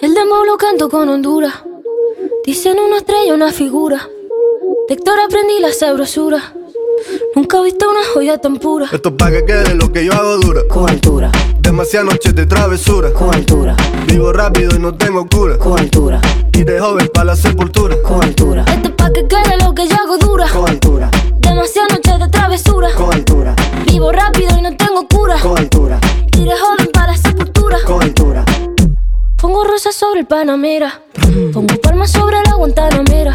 El demo lo canto con Honduras. Dicen una estrella, una figura. De Héctor aprendí la sabrosura. Nunca he visto una joya tan pura. Esto es pa' que quede lo que yo hago dura. Con altura, Demasiadas noches de travesura. con altura, Vivo rápido y no tengo cura. con altura, Y de joven pa' la sepultura. con altura, Esto es pa' que quede lo que yo hago dura. con altura, Demasiadas noches de travesura. con altura, Vivo rápido sobre el Panamera. Pongo palmas sobre la Guantanamera.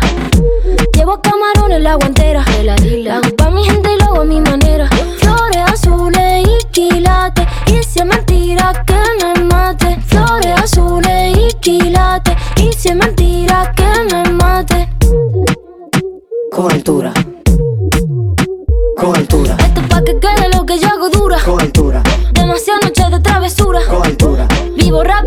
Llevo camarones en la guantera. La hago pa' mi gente y lo hago a mi manera. Flores azules y quilates. Y si es mentira que me mate. Flores azules y quilates. Y si es mentira que me mate. Con altura, con altura, Esto es pa' que quede lo que yo hago dura. con altura, Demasiadas noches de travesura. con altura, Vivo rápido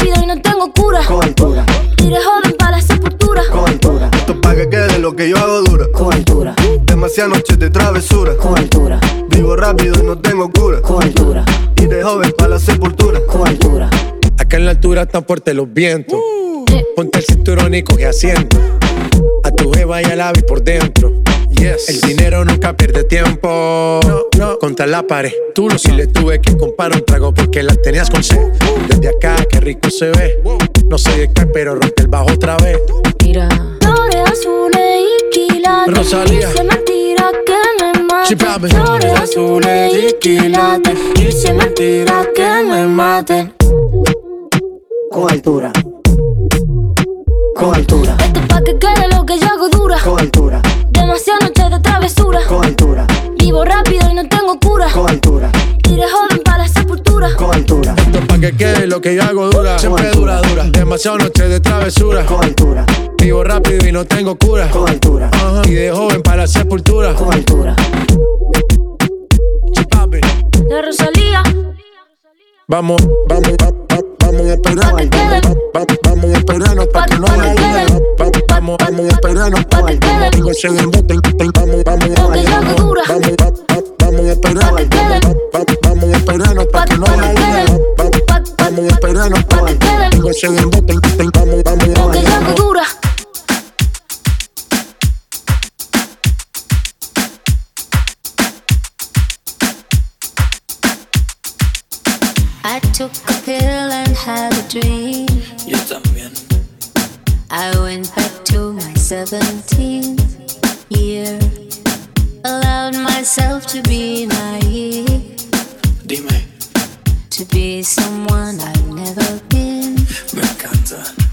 y no tengo cura. con altura, Iré joven para la sepultura. con altura, Esto es pa' que quede lo que yo hago dura. con altura, Demasiadas noches de travesura. con altura, Vivo rápido y no tengo cura. con altura, Y de joven pa' la sepultura. con altura. Acá en la altura están fuertes los vientos. Ponte el cinturón y coge asiento. A tu jeva y al ave por dentro. Yes. El dinero nunca pierde tiempo. No, Contra la pared. Tú no si le tuve que comprar un trago porque la tenías con sed. Desde acá, qué rico se ve. No sé de qué, pero rompe el bajo otra vez. Mira. Flores azules y quilates. Rosalía. Es mentira que me mate. Sí. Flores azules y quilates. Es mentira que me mate. Con altura, con altura, Esto es pa' que quede lo que yo hago dura. con altura, travesura. con altura, Vivo rápido y no tengo cura. con altura, Iré joven para la sepultura. con altura, Esto es pa' que quede lo que yo hago dura. Siempre dura, dura. Demasiado noche de travesura. con altura, Vivo rápido y no tengo cura. con altura, Ajá. Y de joven para la sepultura. con altura. La Rosalía. Vamos, vamos, va- va- vamos a esperar. Vamos a esperarnos pa' que no. Va- Vamos, vamos a esperarnos Pa' que quede. Digo, ese embuste, te- Vamos, vamos dura. Vamos, va- va- vamos a esperar. Vamos a esperarnos pa' que no Pa- Vamos a esperarnos pa' que quede. Digo, ese embuste, te- Vamos, vamos, hago dura. I took a pill had a dream. Yo también. I went back to my 17th year. Allowed myself to be naive, Dime, to be someone I've never been. me encanta.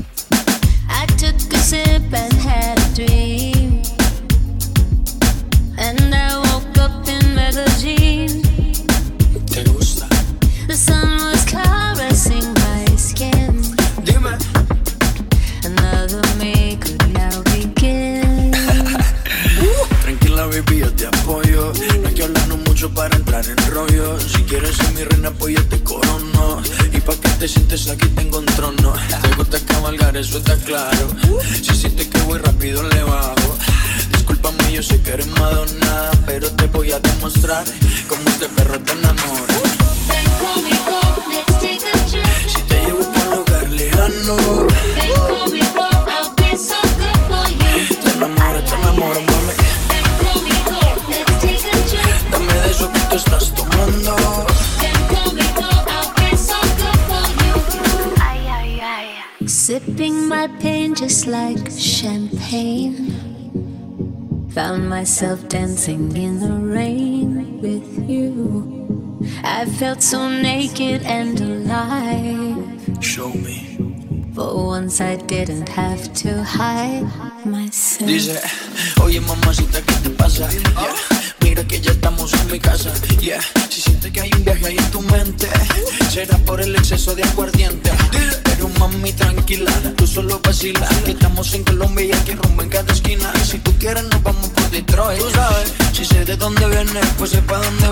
Myself dancing in the rain with you. I felt so vienes, pues sé pa' dónde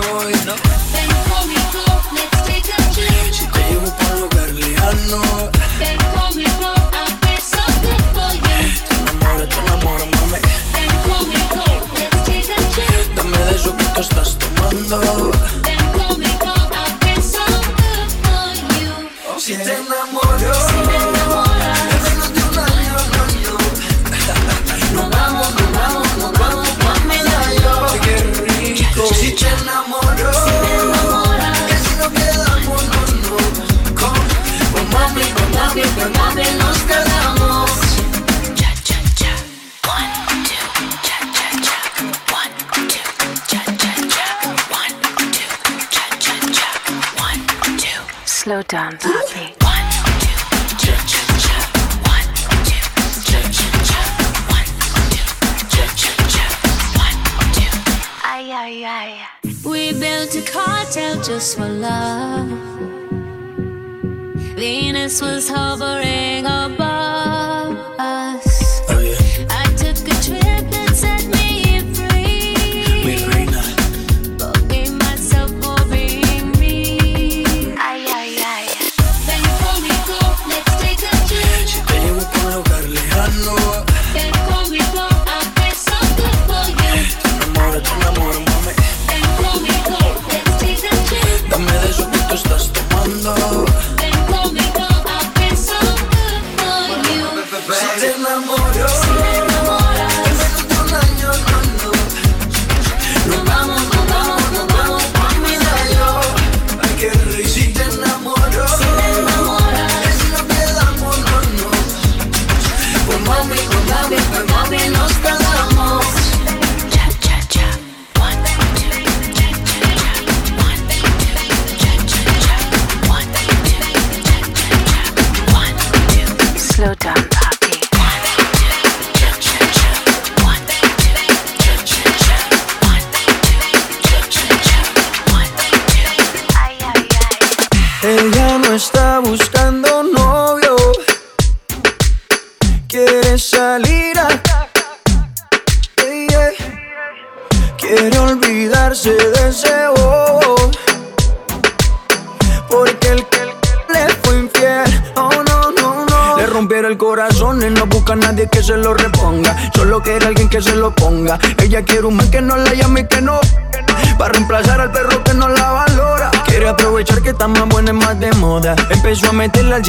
just for love.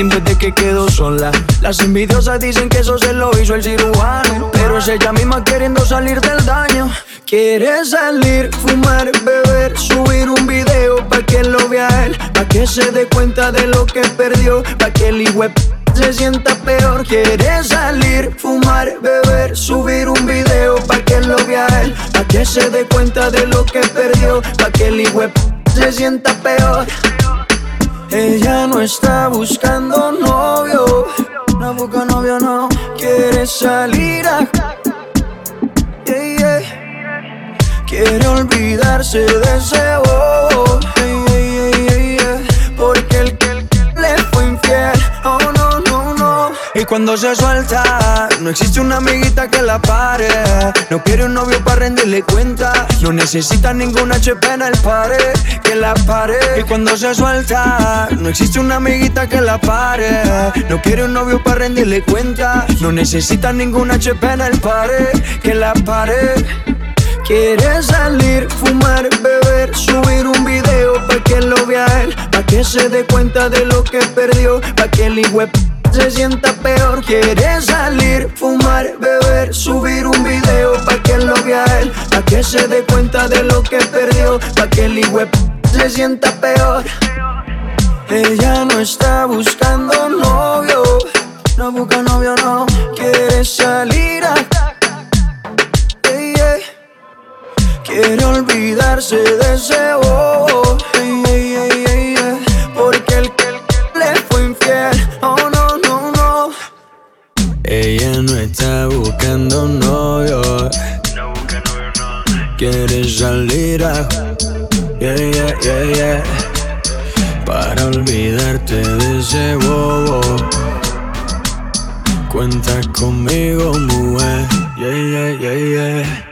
Gym desde que quedó sola. Las envidiosas dicen que eso se lo hizo el cirujano. Pero es ella misma queriendo salir del daño. Quiere salir, fumar, beber, subir un video pa' que lo vea él. Pa' que se dé cuenta de lo que perdió. Pa' que el hijo se sienta peor. Quiere salir, fumar, beber, subir un video pa' que lo vea él. Pa' que se dé cuenta de lo que perdió. Pa' que el hijo se sienta peor. Ella no está buscando novio. No busca novio, no. Quiere salir a. Quiere olvidarse de ese bobo. Cuando se suelta, no existe una amiguita que la pare. No quiere un novio para rendirle cuenta. No necesita ninguna HP en el pare, que la pare. Y cuando se suelta, no existe una amiguita que la pare. No quiere un novio para rendirle cuenta. No necesita ninguna HP en el pare, que la pare. Quiere salir, fumar, beber, subir un video pa' que lo vea él, pa' que se dé cuenta de lo que perdió, pa' que el hijo se sienta peor. Quiere salir, fumar, beber, subir un video pa' que lo vea él, pa' que se dé cuenta de lo que perdió, pa' que el hijo se sienta peor. Ella no está buscando novio, no busca novio, no quiere salir a. Quiere olvidarse de ese bobo. Ella no está buscando novio. Quiere salir a. Yeah, yeah, yeah, yeah. Para olvidarte de ese bobo. Cuenta conmigo, mujer. Yeah, yeah, yeah, yeah.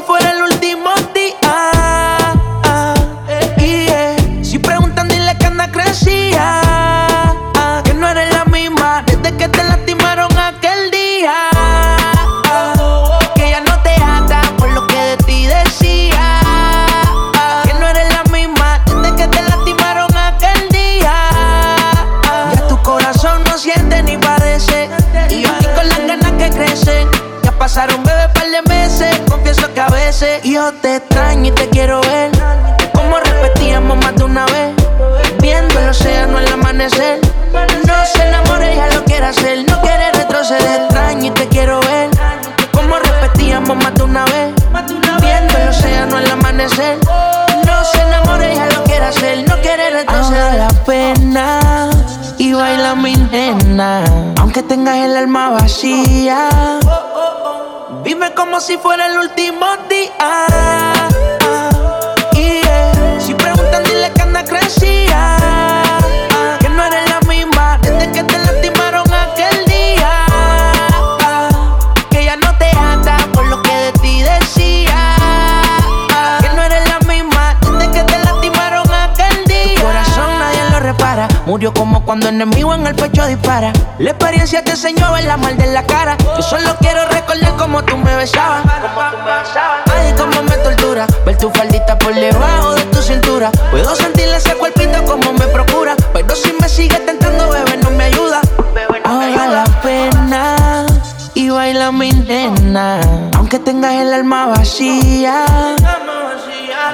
Si fuera Murió como cuando enemigo en el pecho dispara. La experiencia te enseñó a la mal de la cara. Yo solo quiero recordar cómo tú me besabas. Ay, cómo me tortura. Ver tu faldita por debajo de tu cintura. Puedo sentirle ese cuerpito como me procura. Pero si me sigue tentando, bebé, no me ayuda. Ahoga la pena y baila mi nena. Aunque tengas el alma vacía.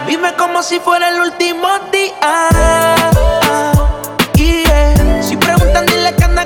Vive como si fuera el último día. Dile que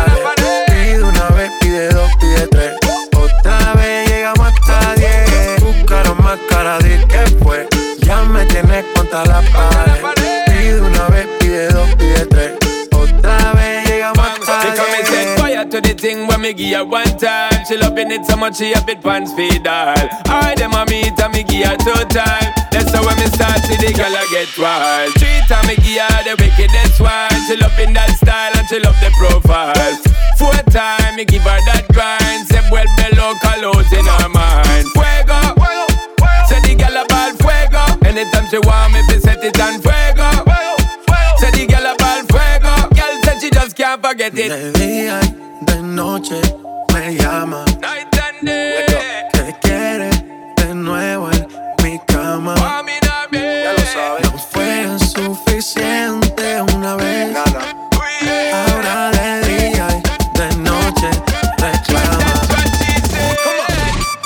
give her one time. She loving it so much she have it pants feed all. I them a meet and me give her two time. That's how when me start see the girl I get wild. Three time me give her the wickedest one. She loving that style and she love the profile. Four time me give her that grind. Say well below colors in her mind. Fuego, say the girl about fuego. Anytime she want me, fi set it on fuego. Say the girl about fuego. Girl said she just can't forget it. Noche me llama. Night and day. Que quiere de nuevo en mi cama. Ya lo sabes. No fue suficiente una vez. Ahora de día y de noche reclama.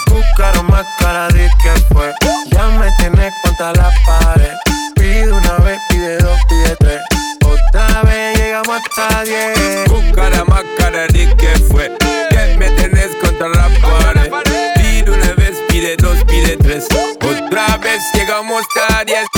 Buscaron más cara de que fue. Ya me tienes contra la pared. Pide una vez, pide dos, pide tres. Otra vez llegamos hasta diez. A diez.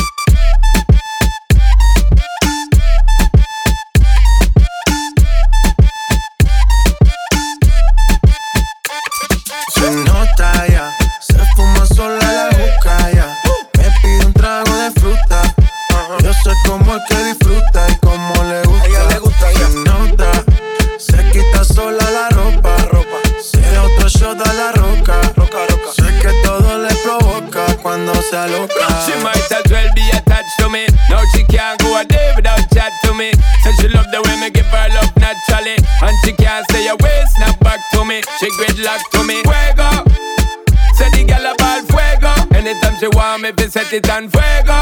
get it on fuego.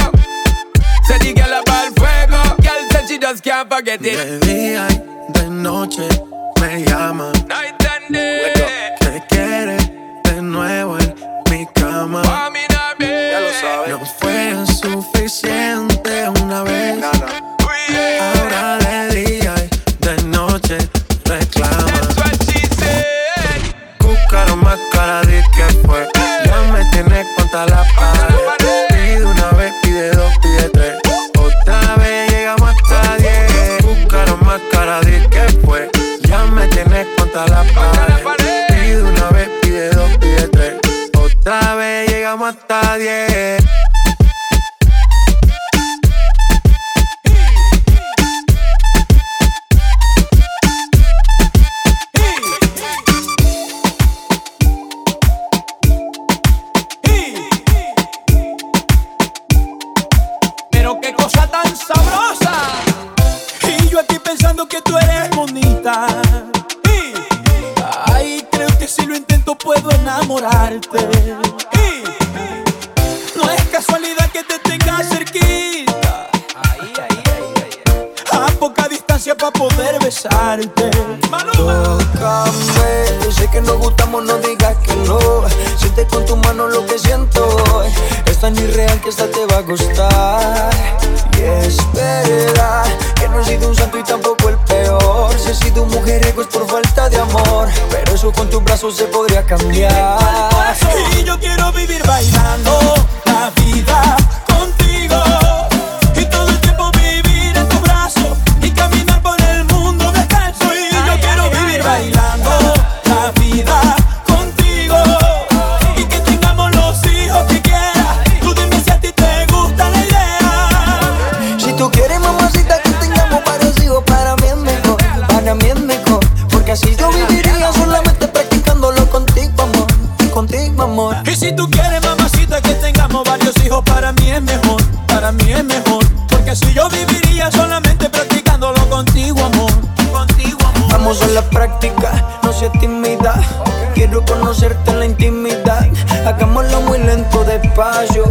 Said the girl about fuego. Girl said she just can't forget it.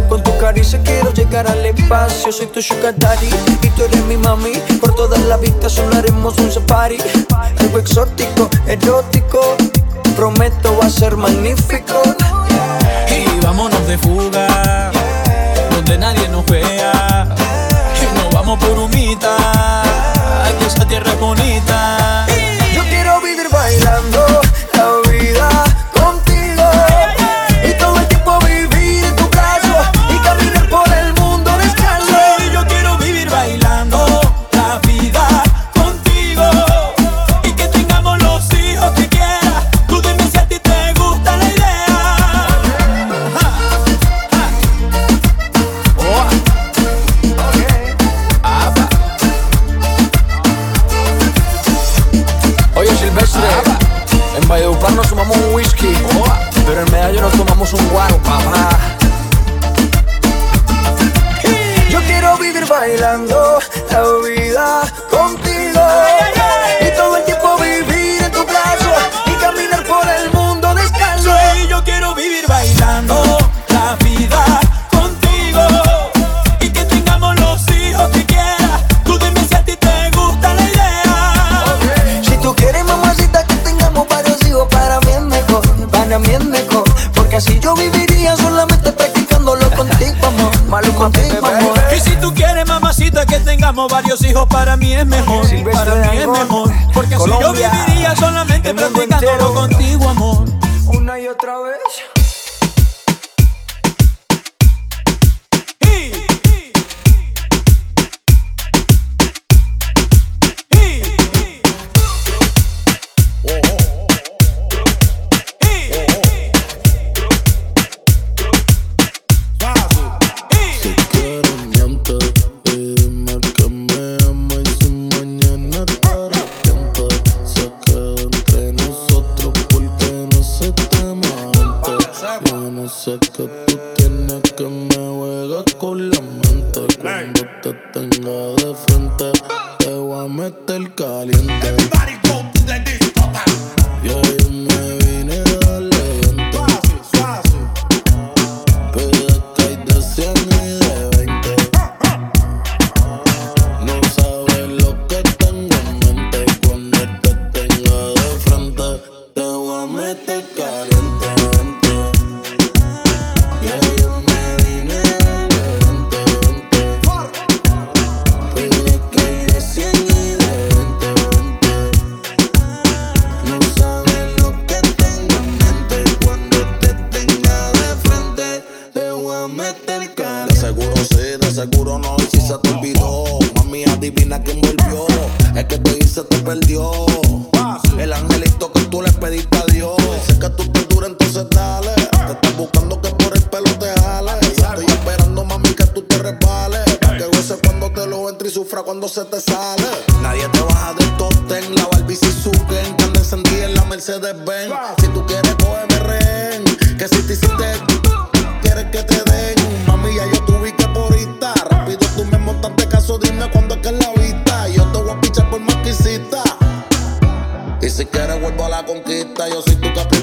Con tu caricia quiero llegar al espacio. Soy tu sugar daddy y tú eres mi mami. Por todas las vistas solo haremos un safari. Algo exótico, erótico. Prometo va a ser magnífico. Y vámonos de fuga Donde nadie nos vea. para mí es mejor, para mí es mejor. Porque Colombia, así yo viviría solamente practicándolo contigo, amor. Una y otra vez. Nadie te baja del top ten, la Barbie Suzuken, que encendida en la Mercedes Benz. Si tú quieres, cógeme rehén, que si te hiciste, quieres que te den. Mami, ya yo te ubiqué por rápido tú me montaste caso, dime cuándo es que es la vista. Yo te voy a pichar por más. Y si quieres, vuelvo a la conquista, yo soy tu capitán.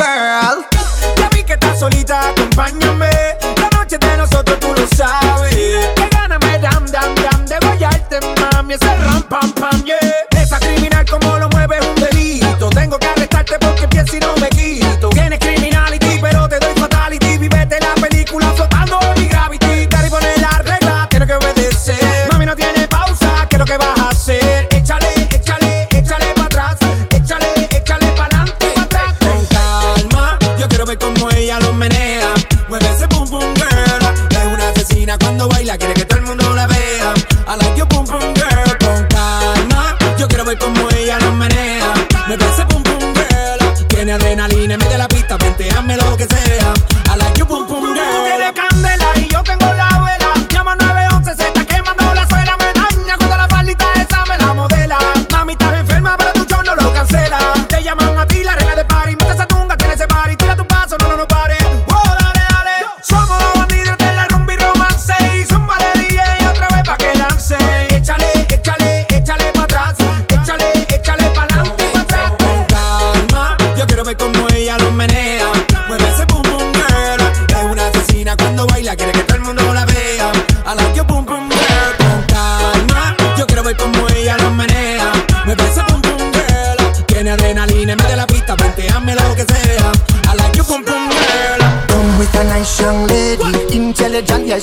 girl. Ya vi que estás solita, acompáñame. La noche de nosotros tú lo sabes. Que gana me dan, dan, dan de guayarte, mami. Ese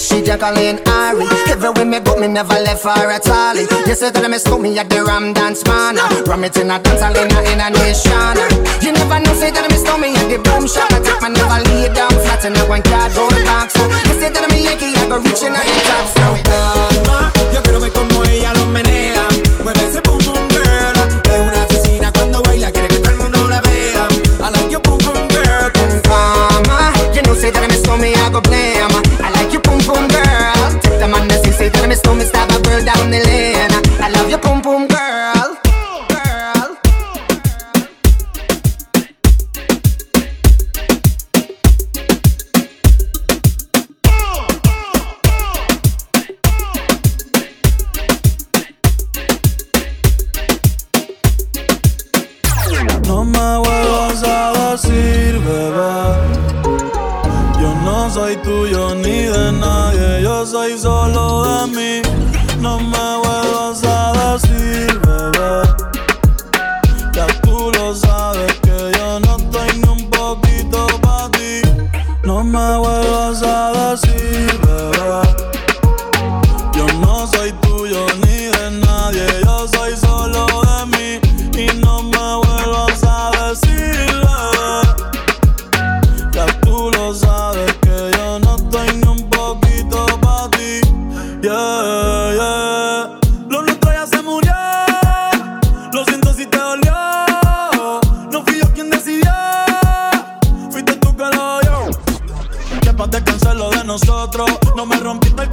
She juggling Ari. way me go, me never left her at all. You say that me stole me at the Ram Dance Man. Ram it in a dance in a, in a nation. You never know, say that me stole me at the Boom Shop. I take my never lay down flat in a one cardboard box. You say that me Yankee, I go reaching out the top. So, you better make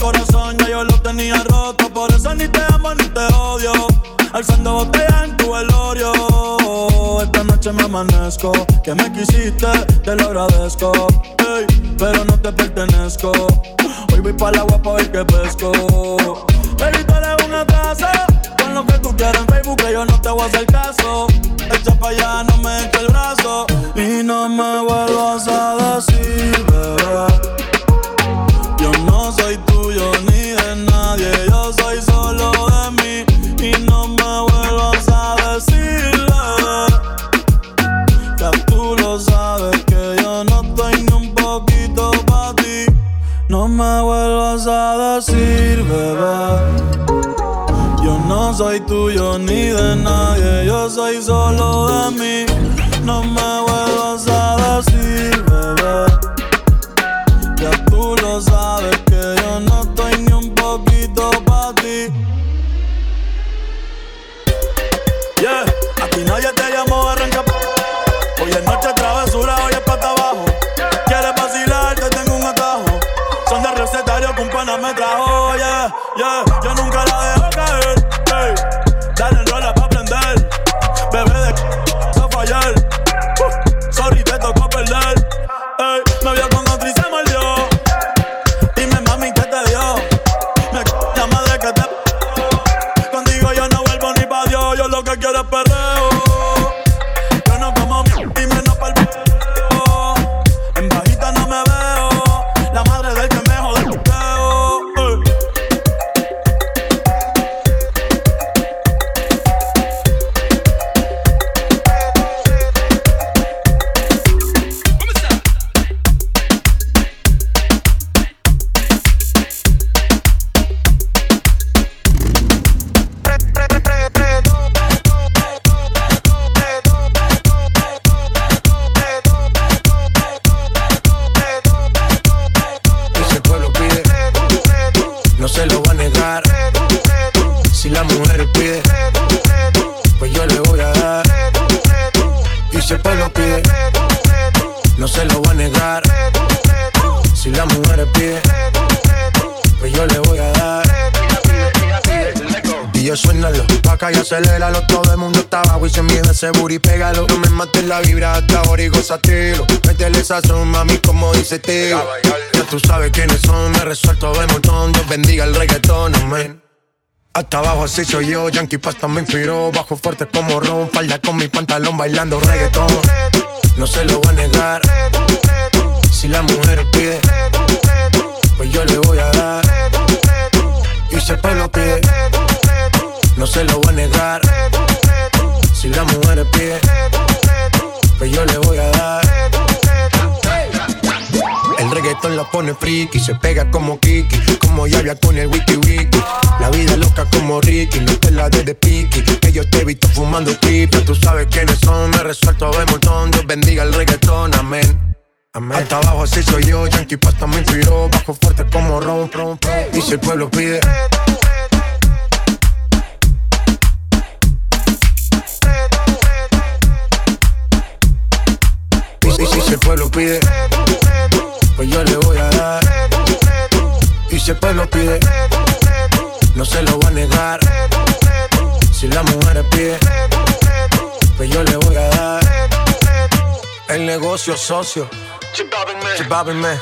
corazón ya yo lo tenía roto. Por eso ni te amo ni te odio. Alzando botella en tu velorio. Esta noche me amanezco. Que me quisiste, te lo agradezco. Pero no te pertenezco. Hoy voy para el agua para ver que pesco. Baby, tú una taza. Con lo que tú quieras en Facebook, que yo no te voy a hacer caso. Echa para allá, no me eche el brazo. Y no me vuelvas a decir. Ni de nadie, yo soy solo de mí. No me vuelvas Ya tú sabes quiénes son, me resuelto de montón. Dios bendiga el reggaetón, amén. Hasta abajo así soy yo, Yankee Pasta me inspiró. Bajo fuerte como Ron, falda con mi pantalón bailando reggaetón. No se lo voy a negar. Si la mujer pide Pues yo le voy a dar. Y pueblo pide no se lo voy a negar. Si la mujer pide, pues yo le voy a dar. Reggaetón la pone friki, se pega como Kiki, como Yavia con el wiki wiki. La vida loca como Ricky, no te la des de piqui. Que yo te he visto fumando triple, tú sabes quiénes son, me resuelto de montón. Dios bendiga el reggaetón, amén. Amén. Hasta abajo así soy yo, Yankee Pasta me inspiró, bajo fuerte como Ron, Ron, Ron. Y si el pueblo pide, Y si el pueblo pide, pues yo le voy a dar. Y si el pueblo pide, no se lo voy a negar. Si la mujer pide, pues yo le voy a dar. El negocio socio, Chibabin me.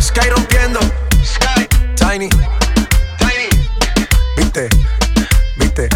Sky rompiendo, Sky, Tiny, Tiny. Viste, viste.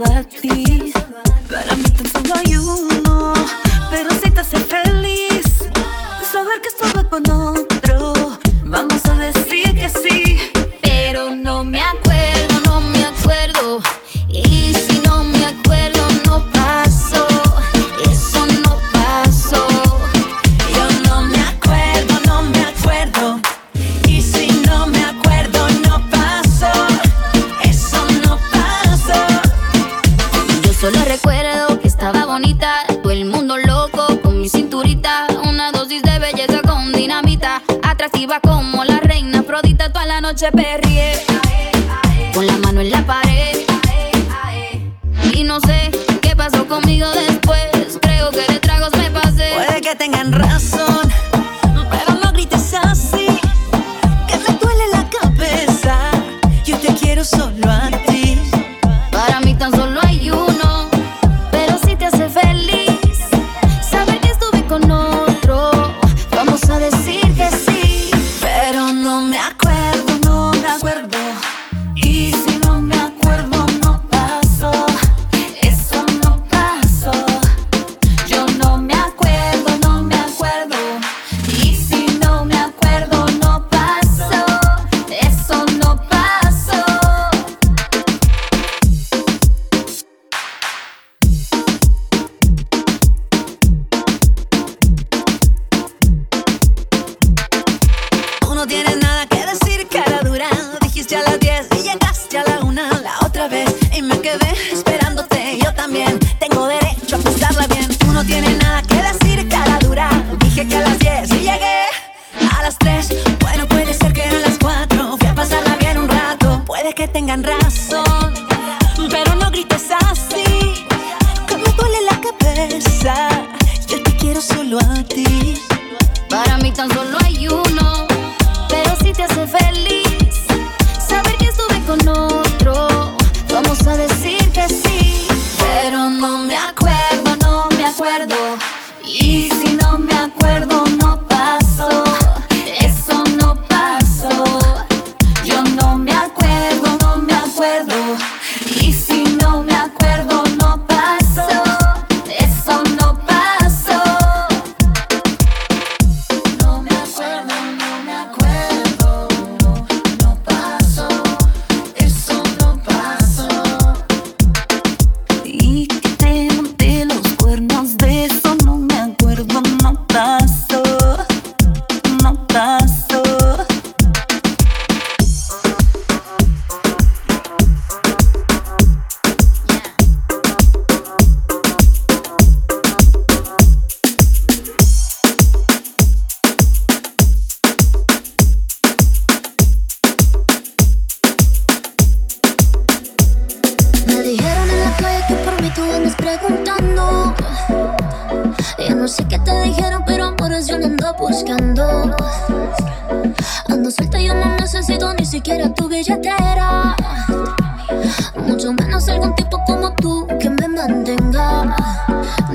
Duele la no tiene Yo no sé qué te dijeron, pero amores yo no ando buscando. Ando suelta, yo no necesito ni siquiera tu billetera. Mucho menos algún tipo como tú que me mantenga.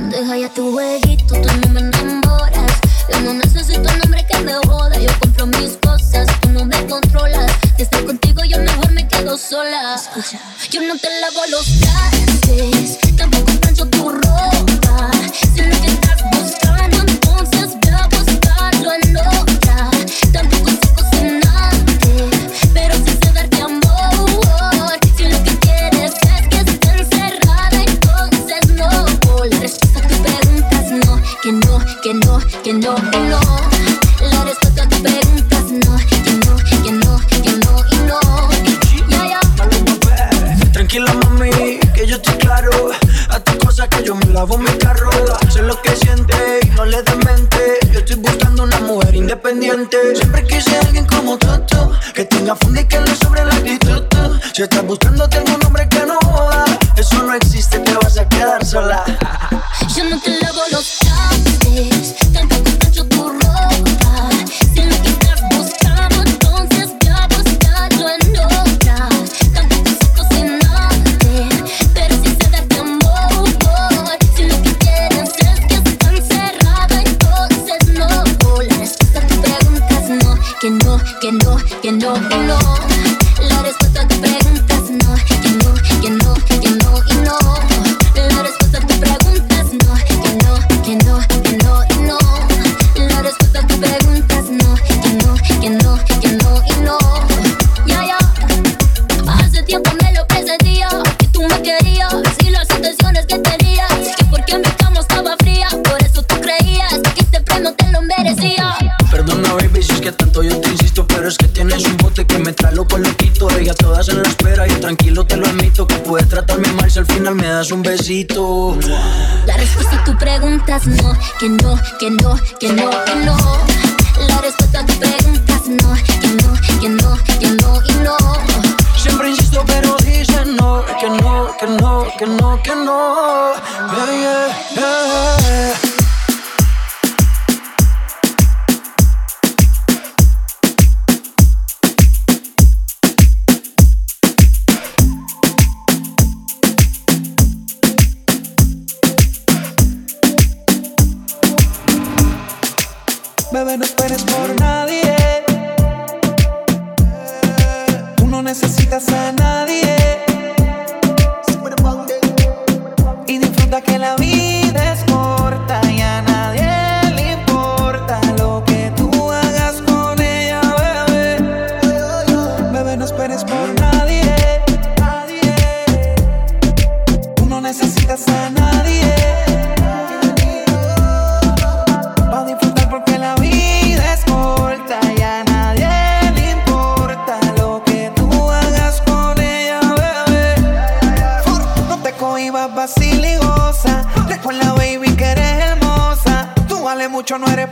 Deja ya tu jueguito, tú no me enamoras. Yo no necesito un hombre que me joda. Yo compro mis cosas, tú no me controlas. Desde contigo yo mejor me quedo sola. Escucha. Yo no te lavo los trastes, tampoco plancho tu ropa. Si estás buscándote no eres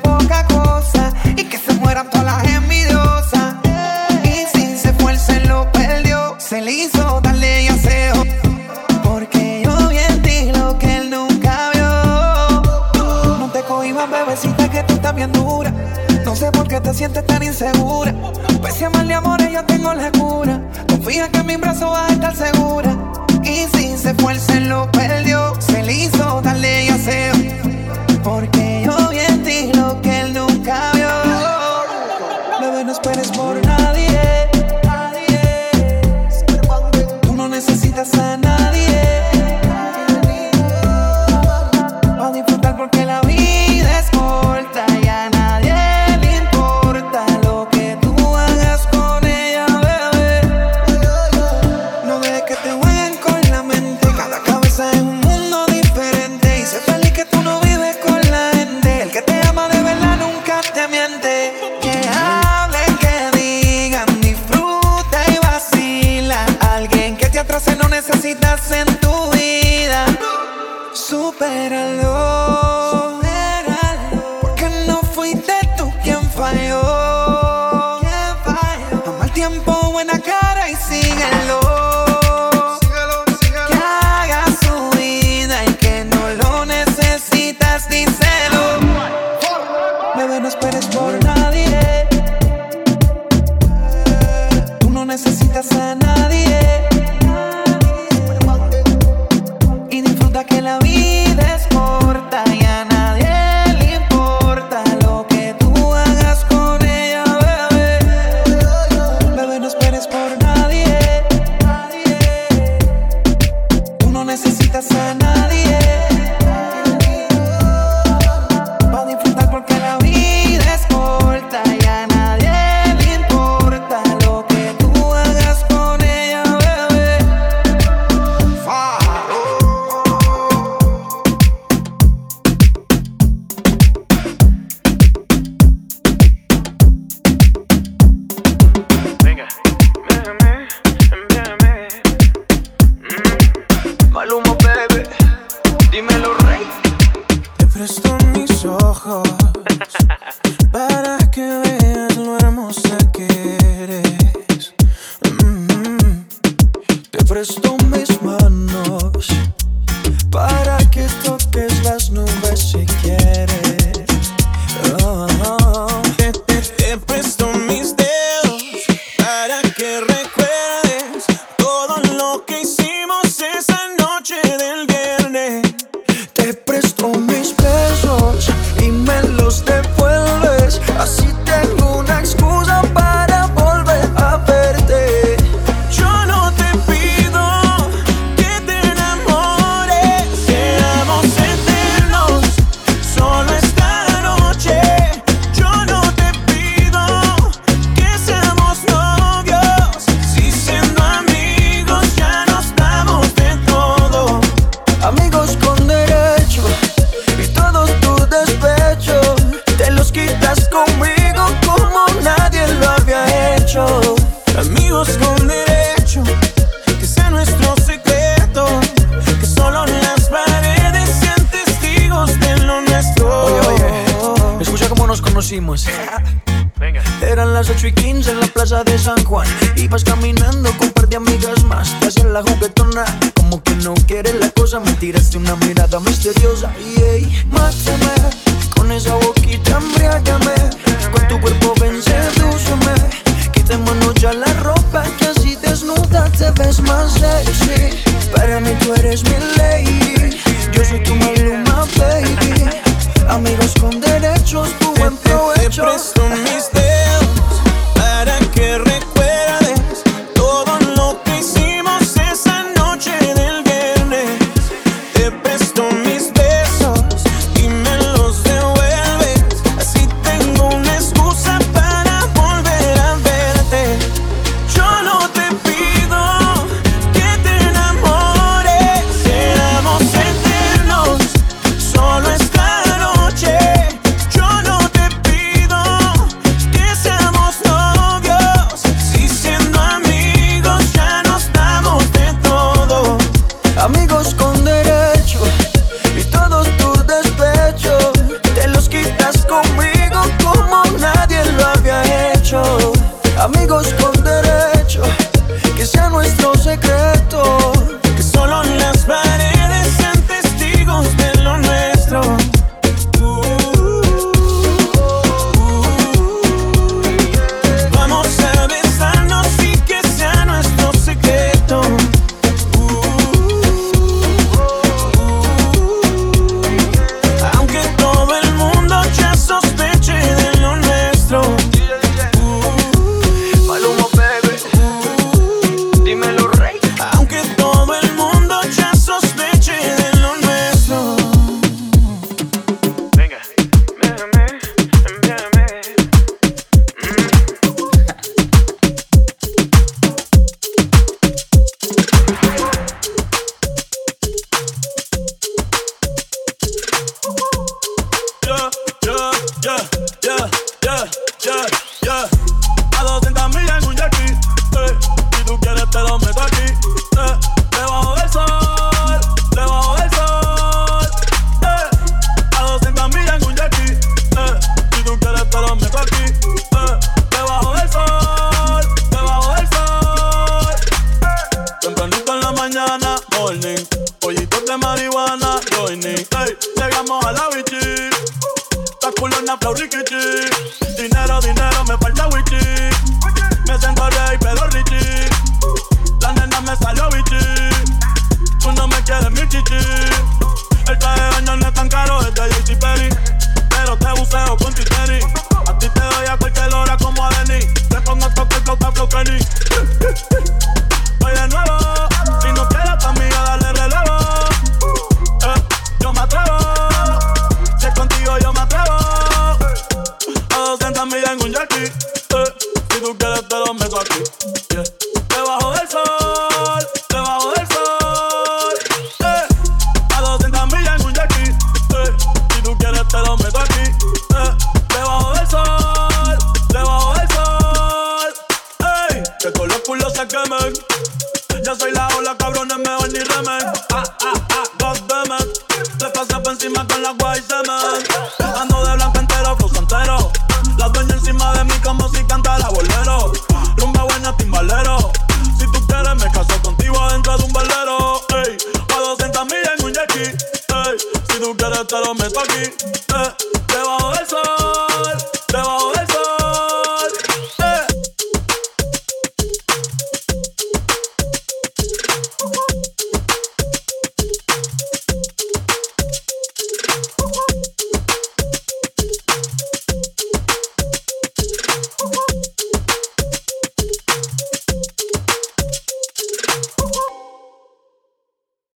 Dinero, dinero, me falta wiki. Me siento rey, pero richi. La nena me salió bichi. Tú no me quieres mi chichi. El traje de baño no es tan caro, es de JC Perry. Pero te buceo con titani. A ti te doy a cualquier hora como a Denis. Te pongo toque el flow, flow, Kenny. Oye, nuevo.